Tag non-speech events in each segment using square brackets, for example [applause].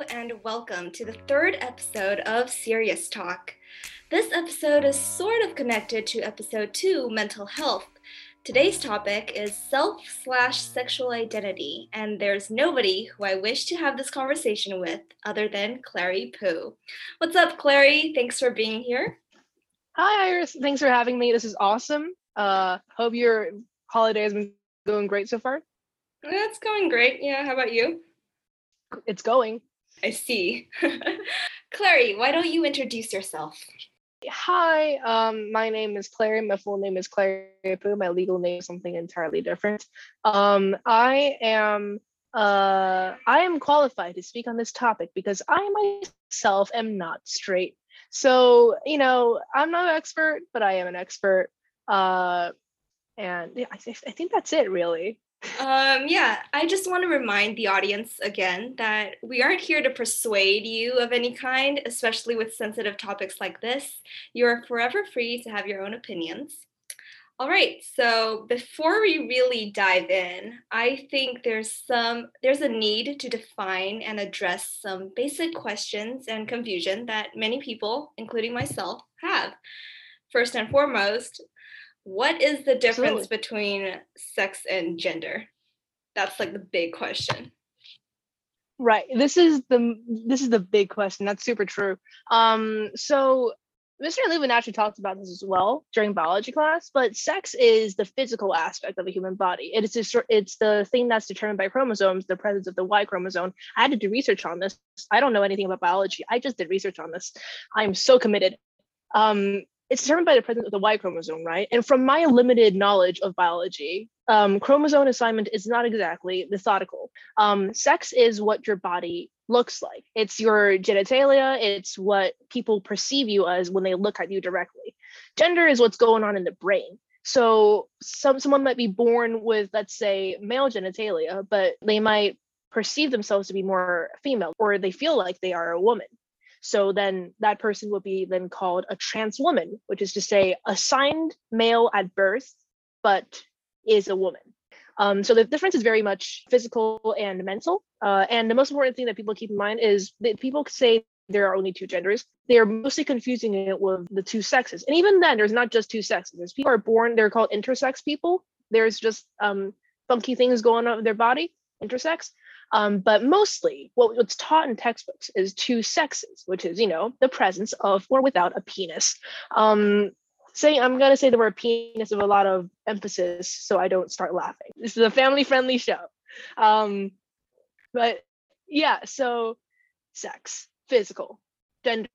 and welcome to the third episode of Serious Talk. This episode is sort of connected to episode two, mental health. Today's topic is self slash sexual identity, and there's nobody who I wish to have this conversation with other than Clary Poo. What's up, Clary? Thanks for being here. Hi, Iris. Thanks for having me. This is awesome. Uh, hope your holiday has been going great so far. It's going great. Yeah, how about you? It's going. I see. [laughs] Clary, why don't you introduce yourself? Hi, um, my name is Clary. My full name is Clary Poo. My legal name is something entirely different. Um, I am uh, I am qualified to speak on this topic because I myself am not straight. So, you know, I'm not an expert, but I am an expert. Uh, and yeah, I, th- I think that's it really. Um, yeah, I just want to remind the audience again that we aren't here to persuade you of any kind, especially with sensitive topics like this. You are forever free to have your own opinions. All right, so before we really dive in, I think there's some there's a need to define and address some basic questions and confusion that many people, including myself, have. First and foremost, what is the difference Absolutely. between sex and gender? That's like the big question. Right. This is the this is the big question. That's super true. Um so Mr. Levin actually talked about this as well during biology class, but sex is the physical aspect of a human body. It is just, it's the thing that's determined by chromosomes, the presence of the Y chromosome. I had to do research on this. I don't know anything about biology. I just did research on this. I'm so committed. Um, it's determined by the presence of the Y chromosome, right? And from my limited knowledge of biology, um, chromosome assignment is not exactly methodical. Um, sex is what your body looks like. It's your genitalia, it's what people perceive you as when they look at you directly. Gender is what's going on in the brain. So some someone might be born with, let's say, male genitalia, but they might perceive themselves to be more female, or they feel like they are a woman. So then that person would be then called a trans woman, which is to say assigned male at birth, but is a woman. Um, so the difference is very much physical and mental. Uh, and the most important thing that people keep in mind is that people say there are only two genders. They are mostly confusing it with the two sexes. And even then, there's not just two sexes. There's people are born, they're called intersex people. There's just um, funky things going on with their body, intersex. Um, but mostly what, what's taught in textbooks is two sexes, which is, you know, the presence of or without a penis. Um, say I'm gonna say the word penis with a lot of emphasis so I don't start laughing. This is a family friendly show. Um, but yeah, so sex, physical, gender,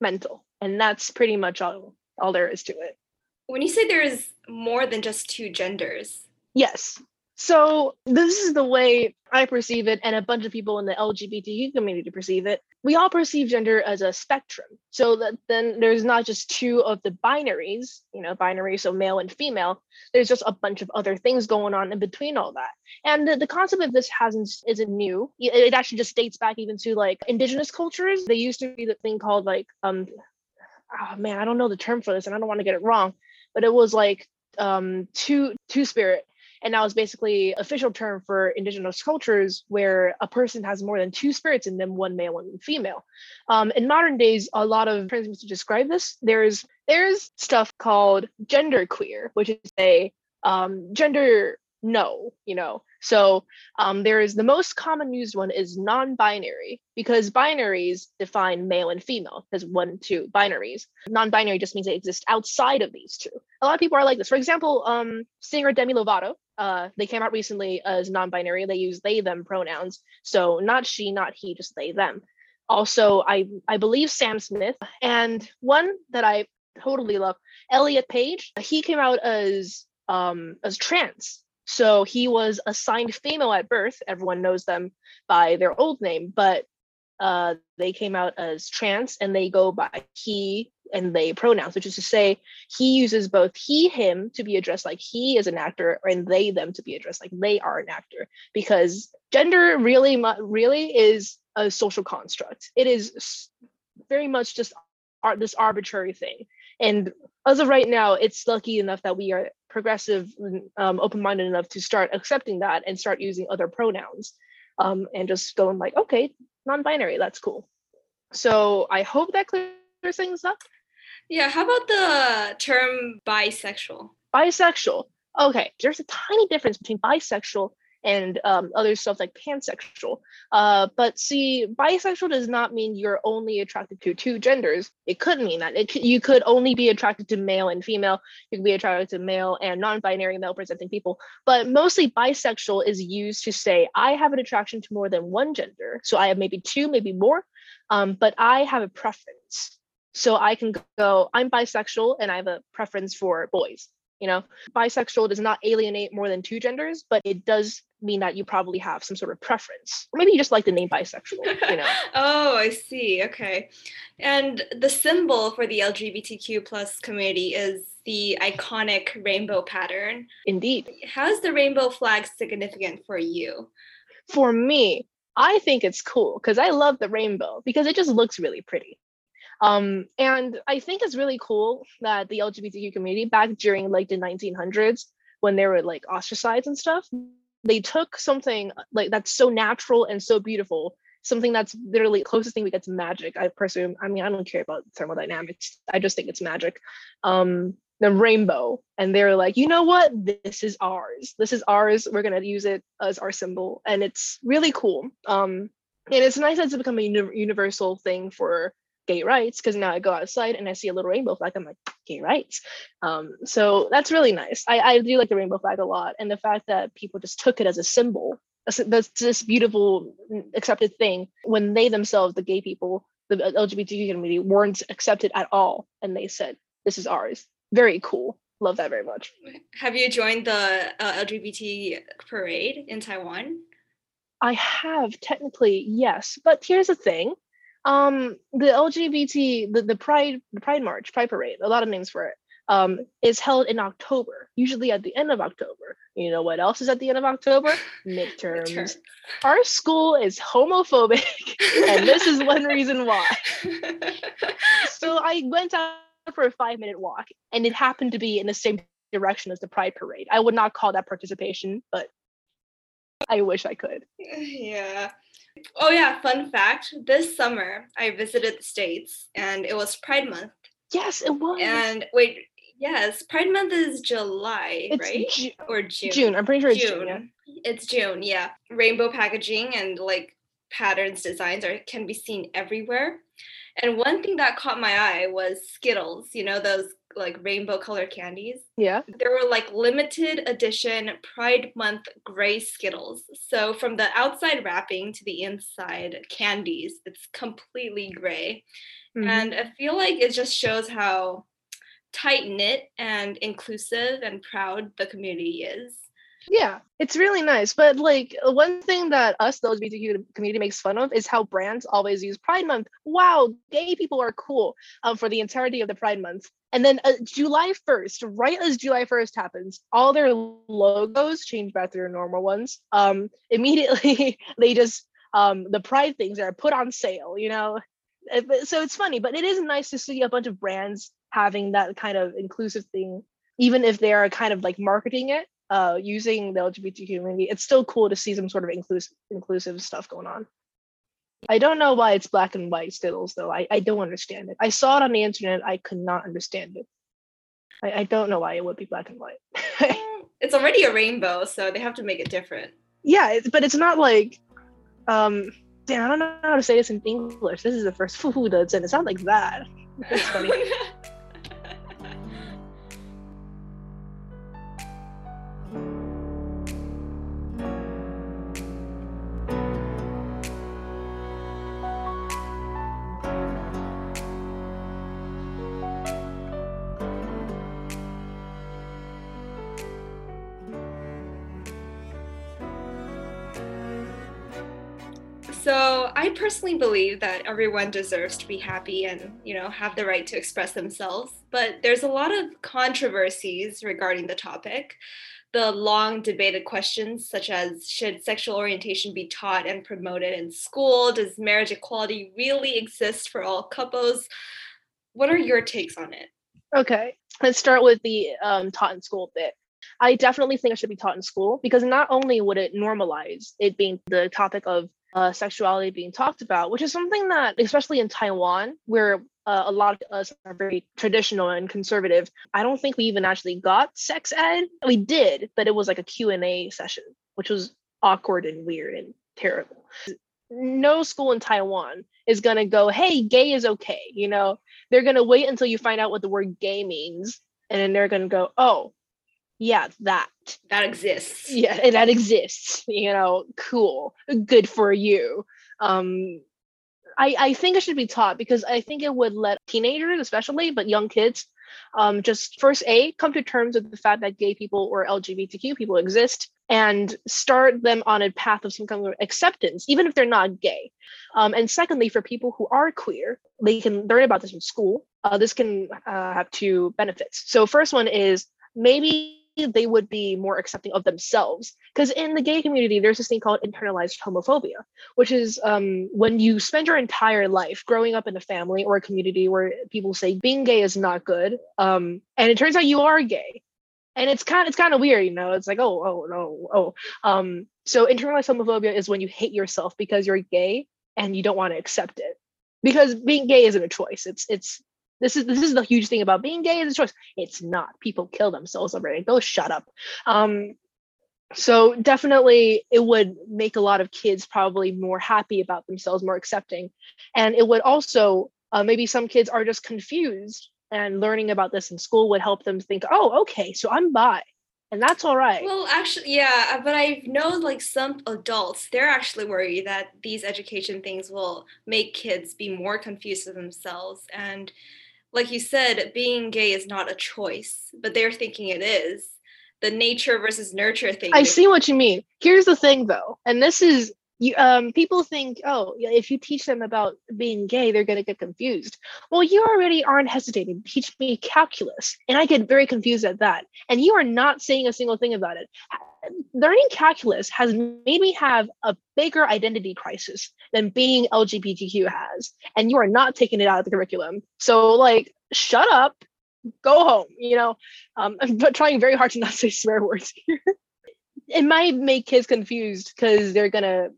mental, and that's pretty much all all there is to it. When you say there is more than just two genders. Yes. So this is the way I perceive it, and a bunch of people in the LGBTQ community perceive it. We all perceive gender as a spectrum. So that then there's not just two of the binaries, you know, binary, so male and female. There's just a bunch of other things going on in between all that. And the, the concept of this hasn't isn't new. It actually just dates back even to like indigenous cultures. They used to be the thing called like um, oh man, I don't know the term for this, and I don't want to get it wrong, but it was like um two two spirit and now it's basically official term for indigenous cultures where a person has more than two spirits in them, one male, one female. Um, in modern days, a lot of terms to describe this. There's there's stuff called gender queer, which is a um, gender no, you know. So um, there is the most common used one is non-binary because binaries define male and female as one, two binaries. Non-binary just means they exist outside of these two. A lot of people are like this. For example, um, singer Demi Lovato, uh, they came out recently as non-binary. They use they them pronouns, so not she, not he, just they them. Also, I I believe Sam Smith and one that I totally love, Elliot Page. He came out as um as trans so he was assigned female at birth. Everyone knows them by their old name, but uh, they came out as trans and they go by he and they pronouns, which is to say, he uses both he, him to be addressed like he is an actor, and they, them to be addressed like they are an actor, because gender really, really is a social construct. It is very much just this arbitrary thing. And as of right now, it's lucky enough that we are progressive, um, open-minded enough to start accepting that and start using other pronouns, um, and just going like, okay, non-binary. That's cool. So I hope that clears things up. Yeah, how about the term bisexual? Bisexual. Okay, there's a tiny difference between bisexual and um, other stuff like pansexual. Uh, but see, bisexual does not mean you're only attracted to two genders. It could mean that it, you could only be attracted to male and female. You could be attracted to male and non-binary male presenting people. But mostly bisexual is used to say I have an attraction to more than one gender. So I have maybe two, maybe more. Um, but I have a preference. So I can go, I'm bisexual and I have a preference for boys you know bisexual does not alienate more than two genders but it does mean that you probably have some sort of preference. Or maybe you just like the name bisexual you know. [laughs] Oh i see. Okay. And the symbol for the lgbtq plus community is the iconic rainbow pattern. Indeed. How's the rainbow flag significant for you? For me i think it's cool because i love the rainbow because it just looks really pretty um, and I think it's really cool that the LGBTQ community back during like the 1900s, when they were like ostracized and stuff, they took something like that's so natural and so beautiful, something that's literally closest thing we get to magic. I presume. I mean, I don't care about thermodynamics. I just think it's magic. Um, the rainbow, and they're like, you know what? This is ours. This is ours. We're gonna use it as our symbol, and it's really cool. Um, and it's nice that it's become a uni- universal thing for gay rights because now I go outside and I see a little rainbow flag. I'm like, gay rights. Um, so that's really nice. I, I do like the rainbow flag a lot. And the fact that people just took it as a symbol, that's this beautiful mm, accepted thing when they themselves, the gay people, the LGBTQ community, weren't accepted at all. And they said, this is ours. Very cool. Love that very much. Have you joined the uh, LGBT parade in Taiwan? I have technically, yes. But here's the thing um, the LGBT, the, the Pride, the Pride March, Pride Parade, a lot of names for it, um, is held in October, usually at the end of October. You know what else is at the end of October? [laughs] Midterms. Midterm. Our school is homophobic, [laughs] and this is one reason why. [laughs] so I went out for a five minute walk, and it happened to be in the same direction as the Pride Parade. I would not call that participation, but I wish I could. Yeah. Oh yeah, fun fact. This summer I visited the States and it was Pride Month. Yes, it was. And wait, yes, Pride Month is July, it's right? Ju- or June. June. I'm pretty sure it's June. June yeah. It's June, yeah. Rainbow packaging and like patterns designs are can be seen everywhere. And one thing that caught my eye was Skittles, you know, those like rainbow colored candies. Yeah. There were like limited edition Pride Month gray Skittles. So from the outside wrapping to the inside candies, it's completely gray. Mm-hmm. And I feel like it just shows how tight knit and inclusive and proud the community is. Yeah, it's really nice. But like one thing that us, the LGBTQ community, makes fun of is how brands always use Pride Month. Wow, gay people are cool um, for the entirety of the Pride Month. And then uh, July 1st, right as July 1st happens, all their logos change back to their normal ones. Um, immediately, [laughs] they just, um, the Pride things are put on sale, you know? So it's funny, but it is nice to see a bunch of brands having that kind of inclusive thing, even if they are kind of like marketing it uh, using the LGBT community, it's still cool to see some sort of inclusive inclusive stuff going on. I don't know why it's black and white Skittles though. I, I don't understand it. I saw it on the internet. I could not understand it. I, I don't know why it would be black and white. [laughs] it's already a rainbow, so they have to make it different. Yeah, it's, but it's not like, um, damn, I don't know how to say this in English. This is the first [laughs] food that's in. it sounds like that. It's funny. [laughs] So I personally believe that everyone deserves to be happy and, you know, have the right to express themselves. But there's a lot of controversies regarding the topic. The long debated questions, such as should sexual orientation be taught and promoted in school? Does marriage equality really exist for all couples? What are your takes on it? Okay, let's start with the um, taught in school bit. I definitely think it should be taught in school because not only would it normalize it being the topic of uh, sexuality being talked about, which is something that, especially in Taiwan, where uh, a lot of us are very traditional and conservative, I don't think we even actually got sex ed. We did, but it was like a Q&A session, which was awkward and weird and terrible. No school in Taiwan is going to go, hey, gay is okay. You know, they're going to wait until you find out what the word gay means. And then they're going to go, oh, yeah, that. That exists. Yeah, that exists. You know, cool. Good for you. Um, I, I think it should be taught because I think it would let teenagers, especially, but young kids, um, just first a come to terms with the fact that gay people or LGBTQ people exist and start them on a path of some kind of acceptance, even if they're not gay. Um, and secondly, for people who are queer, they can learn about this in school. Uh, this can uh, have two benefits. So, first one is maybe they would be more accepting of themselves. Because in the gay community, there's this thing called internalized homophobia, which is um, when you spend your entire life growing up in a family or a community where people say being gay is not good, um, and it turns out you are gay. And it's kind of it's kind of weird, you know. It's like, oh, oh, no, oh. Um, so internalized homophobia is when you hate yourself because you're gay and you don't want to accept it. Because being gay isn't a choice. It's it's this is this is the huge thing about being gay is a choice. It's not. People kill themselves over it. Go shut up. Um, so definitely it would make a lot of kids probably more happy about themselves, more accepting. And it would also uh, maybe some kids are just confused and learning about this in school would help them think, oh, okay, so I'm bi and that's all right. Well, actually, yeah, but I know like some adults, they're actually worried that these education things will make kids be more confused with themselves and like you said, being gay is not a choice, but they're thinking it is. The nature versus nurture thing. I see what you mean. Here's the thing though, and this is you um people think oh if you teach them about being gay they're going to get confused well you already aren't hesitating teach me calculus and i get very confused at that and you are not saying a single thing about it learning calculus has made me have a bigger identity crisis than being lgbtq has and you are not taking it out of the curriculum. So like shut up. Go home you know? Um, [laughs] i'm trying very hard to not [laughs] say swear words here. It might make kids confused because they're gonna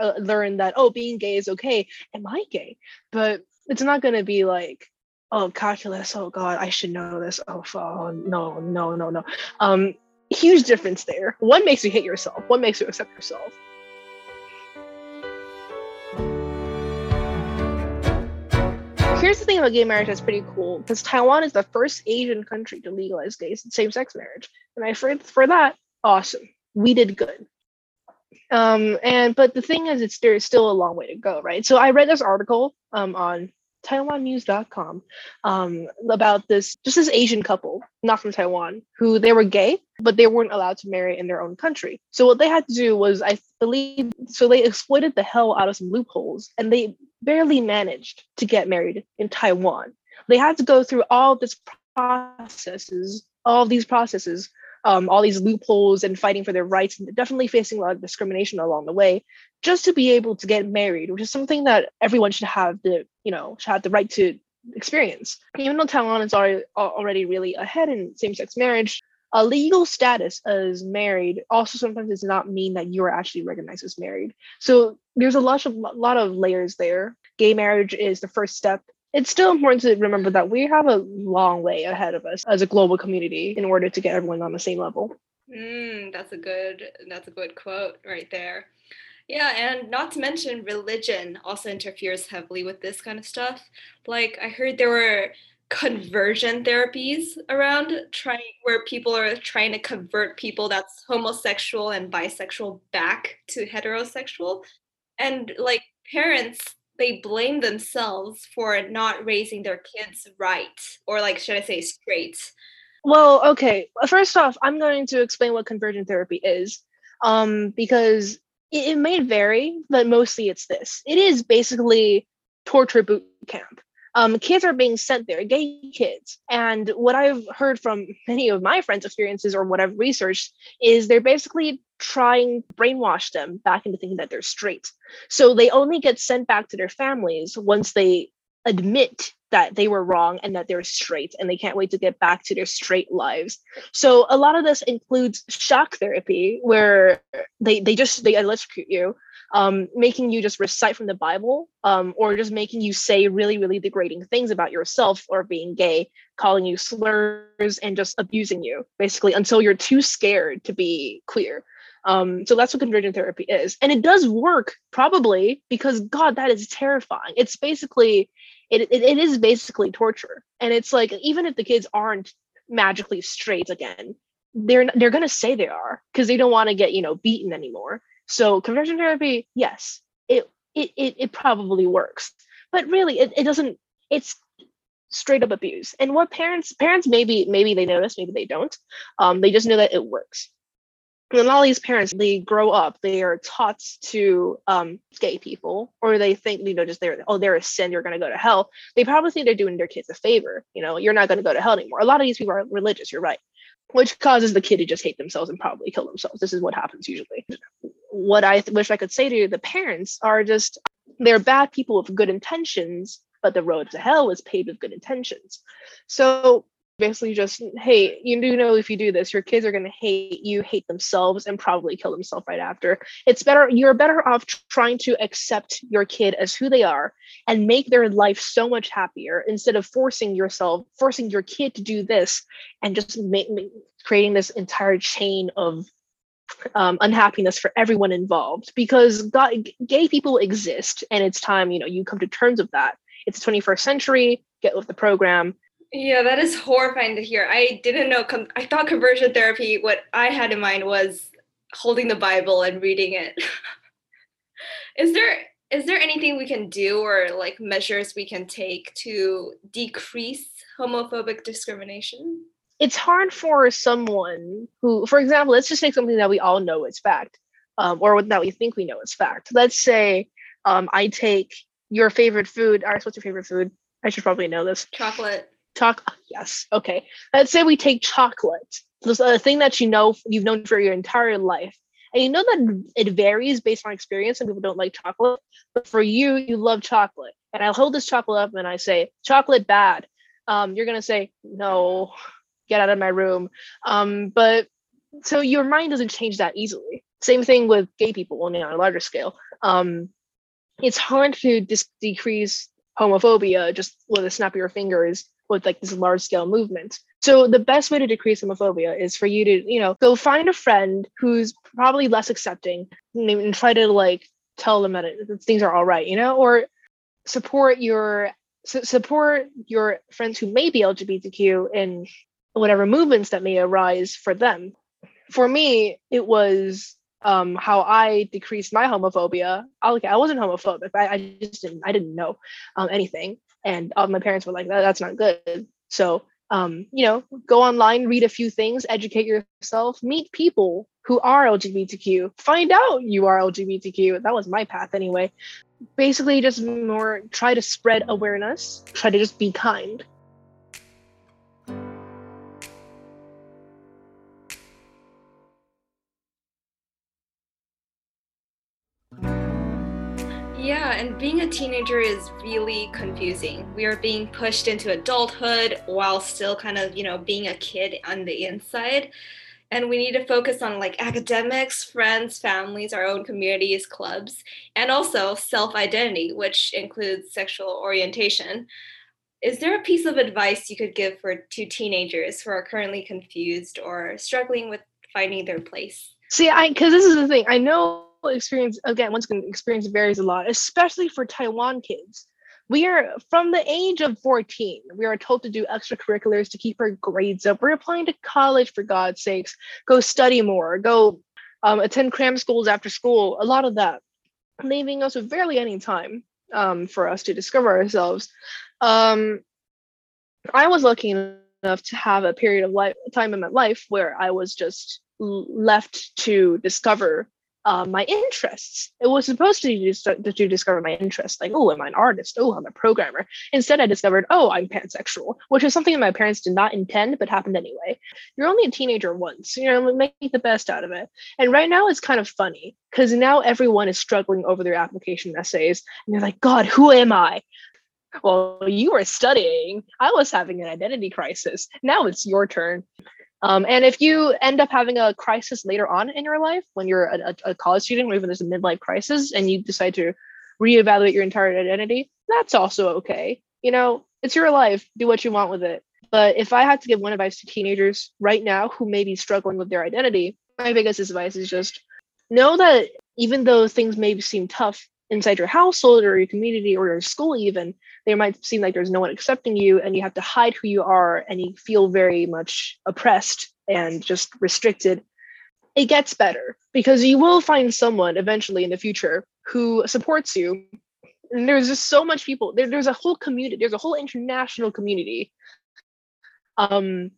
uh, learn that oh being gay is okay. Am i gay? But it's not going to be like oh calculus oh god i should know this. Oh, oh no no no no. Um huge difference there. One makes you hate yourself. One makes you accept yourself. Here's the thing about gay marriage that's pretty cool because taiwan is the first asian country to legalize gay same-sex marriage. And i for, for that awesome. We did good. Um, and but the thing is, it's there's still a long way to go, right? So I read this article um, on TaiwanNews.com um, about this just this Asian couple, not from Taiwan, who they were gay, but they weren't allowed to marry in their own country. So what they had to do was, I believe, so they exploited the hell out of some loopholes, and they barely managed to get married in Taiwan. They had to go through all this processes, all these processes um, all these loopholes and fighting for their rights and definitely facing a lot of discrimination along the way just to be able to get married which is something that everyone should have the you know should have the right to experience. Even though taiwan is already, already really ahead in same-sex marriage a legal status as married also sometimes does not mean that you are actually recognized as married. So there's a lot of lot of layers there. Gay marriage is the first step it's still important to remember that we have a long way ahead of us as a global community in order to get everyone on the same level. Mm, that's a good that's a good quote right there. Yeah, and not to mention religion also interferes heavily with this kind of stuff. Like I heard there were conversion therapies around trying where people are trying to convert people that's homosexual and bisexual back to heterosexual. And like parents they blame themselves for not raising their kids right or like should i say straight? Well okay first off i'm going to explain what conversion therapy is um, because it, it may vary but mostly it's this. It is basically torture boot camp um, kids are being sent there, gay kids. And what I've heard from many of my friends' experiences or what I've researched is they're basically trying to brainwash them back into thinking that they're straight. So they only get sent back to their families once they admit that they were wrong and that they're straight and they can't wait to get back to their straight lives. So a lot of this includes shock therapy where they they just they electrocute you, um, making you just recite from the Bible, um, or just making you say really really degrading things about yourself or being gay, calling you slurs and just abusing you basically until you're too scared to be queer. Um, so that's what conversion therapy is. And it does work probably because God, that is terrifying. It's basically it, it, it is basically torture and it's like even if the kids aren't magically straight again they're they're going to say they are because they don't want to get you know beaten anymore. So conversion therapy yes it it it, it probably works. But really it, it doesn't it's straight up abuse. And what parents parents maybe maybe they notice maybe they don't. Um they just know that it works. And all these parents they grow up they are taught to um gay people or they think you know just they're oh they're a sin you're going to go to hell. They probably think they're doing their kids a favor you know you're not going to go to hell anymore. A lot of these people are religious you're right which causes the kid to just hate themselves and probably kill themselves. This is what happens usually. What i th- wish i could say to the parents are just they're bad people with good intentions but the road to hell is paved with good intentions. So basically just hey you do know if you do this your kids are going to hate you hate themselves and probably kill themselves right after. It's better you're better off trying to accept your kid as who they are and make their life so much happier instead of forcing yourself forcing your kid to do this and just creating this entire chain of um, unhappiness for everyone involved. Because God, gay people exist and it's time you know you come to terms with that. It's the 21st century get with the program yeah, that is horrifying to hear. I didn't know. I thought conversion therapy, what I had in mind was holding the Bible and reading it. [laughs] is there is there anything we can do or like measures we can take to decrease homophobic discrimination? It's hard for someone who, for example, let's just take something that we all know is fact, um, or that we think we know is fact. Let's say um, I take your favorite food. All right, what's your favorite food? I should probably know this. Chocolate. Chocolate. Yes. Okay. Let's say we take chocolate. This a thing that you know you've known for your entire life, and you know that it varies based on experience. Some people don't like chocolate, but for you, you love chocolate. And I hold this chocolate up and I say, "Chocolate bad." Um, you're gonna say, "No, get out of my room." Um, but so your mind doesn't change that easily. Same thing with gay people, only on a larger scale. Um, it's hard to dis- decrease homophobia just with a snap of your fingers with like this large scale movement. So the best way to decrease homophobia is for you to, you know, go find a friend who's probably less accepting and try to like tell them that, it, that things are all right, you know, or support your support your friends who may be LGBTQ in whatever movements that may arise for them. For me, it was um, how I decreased my homophobia. I, like, I wasn't homophobic. I, I just didn't. I didn't know um, anything and uh, my parents were like that, that's not good. So um, you know go online read a few things educate yourself meet people who are lgbtq find out you are lgbtq that was my path anyway. Basically just more try to spread awareness try to just be kind Yeah, and being a teenager is really confusing. We are being pushed into adulthood while still kind of, you know, being a kid on the inside. And we need to focus on like academics, friends, families, our own communities, clubs, and also self identity, which includes sexual orientation. Is there a piece of advice you could give for two teenagers who are currently confused or struggling with finding their place? See, I because this is the thing. I know experience again once again experience varies a lot especially for taiwan kids. We are from the age of 14 we are told to do extracurriculars to keep our grades up. We're applying to college for god's sakes. Go study more. Go um, attend cram schools after school. A lot of that leaving us with barely any time um, for us to discover ourselves. Um, i was lucky enough to have a period of life time in my life where i was just left to discover uh, my interests. It was supposed to, just, to discover my interests, like, oh, am I an artist? Oh, I'm a programmer. Instead, I discovered, oh, I'm pansexual, which is something that my parents did not intend, but happened anyway. You're only a teenager once, you know, make the best out of it. And right now, it's kind of funny because now everyone is struggling over their application essays, and they're like, God, who am I? well, you were studying. I was having an identity crisis. Now it's your turn. Um, and if you end up having a crisis later on in your life, when you're a, a college student, or even there's a midlife crisis, and you decide to reevaluate your entire identity, that's also okay. You know, it's your life. Do what you want with it. But if I had to give one advice to teenagers right now who may be struggling with their identity, my biggest advice is just know that even though things may seem tough inside your household or your community or your school even there might seem like there's no one accepting you and you have to hide who you are and you feel very much oppressed and just restricted. It gets better because you will find someone eventually in the future who supports you. And there's just so much people there, there's a whole community there's a whole international community um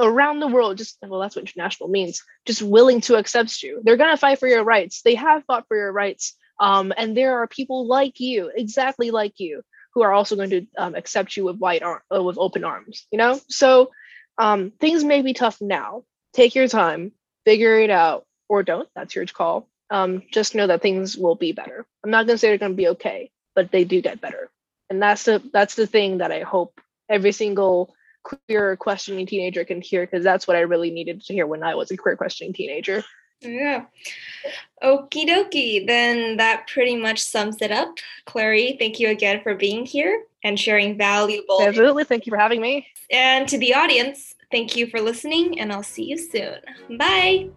around the world just well that's what international means just willing to accept you. They're going to fight for your rights. They have fought for your rights um, and there are people like you, exactly like you, who are also going to um, accept you with wide arm, uh, with open arms. You know, so um, things may be tough now. Take your time, figure it out, or don't. That's your call. Um, just know that things will be better. I'm not going to say they're going to be okay, but they do get better, and that's the that's the thing that I hope every single queer questioning teenager can hear because that's what I really needed to hear when I was a queer questioning teenager. Yeah. Okie dokie. Then that pretty much sums it up. Clary, thank you again for being here and sharing valuable. Absolutely. Thank you for having me. And to the audience, thank you for listening, and I'll see you soon. Bye.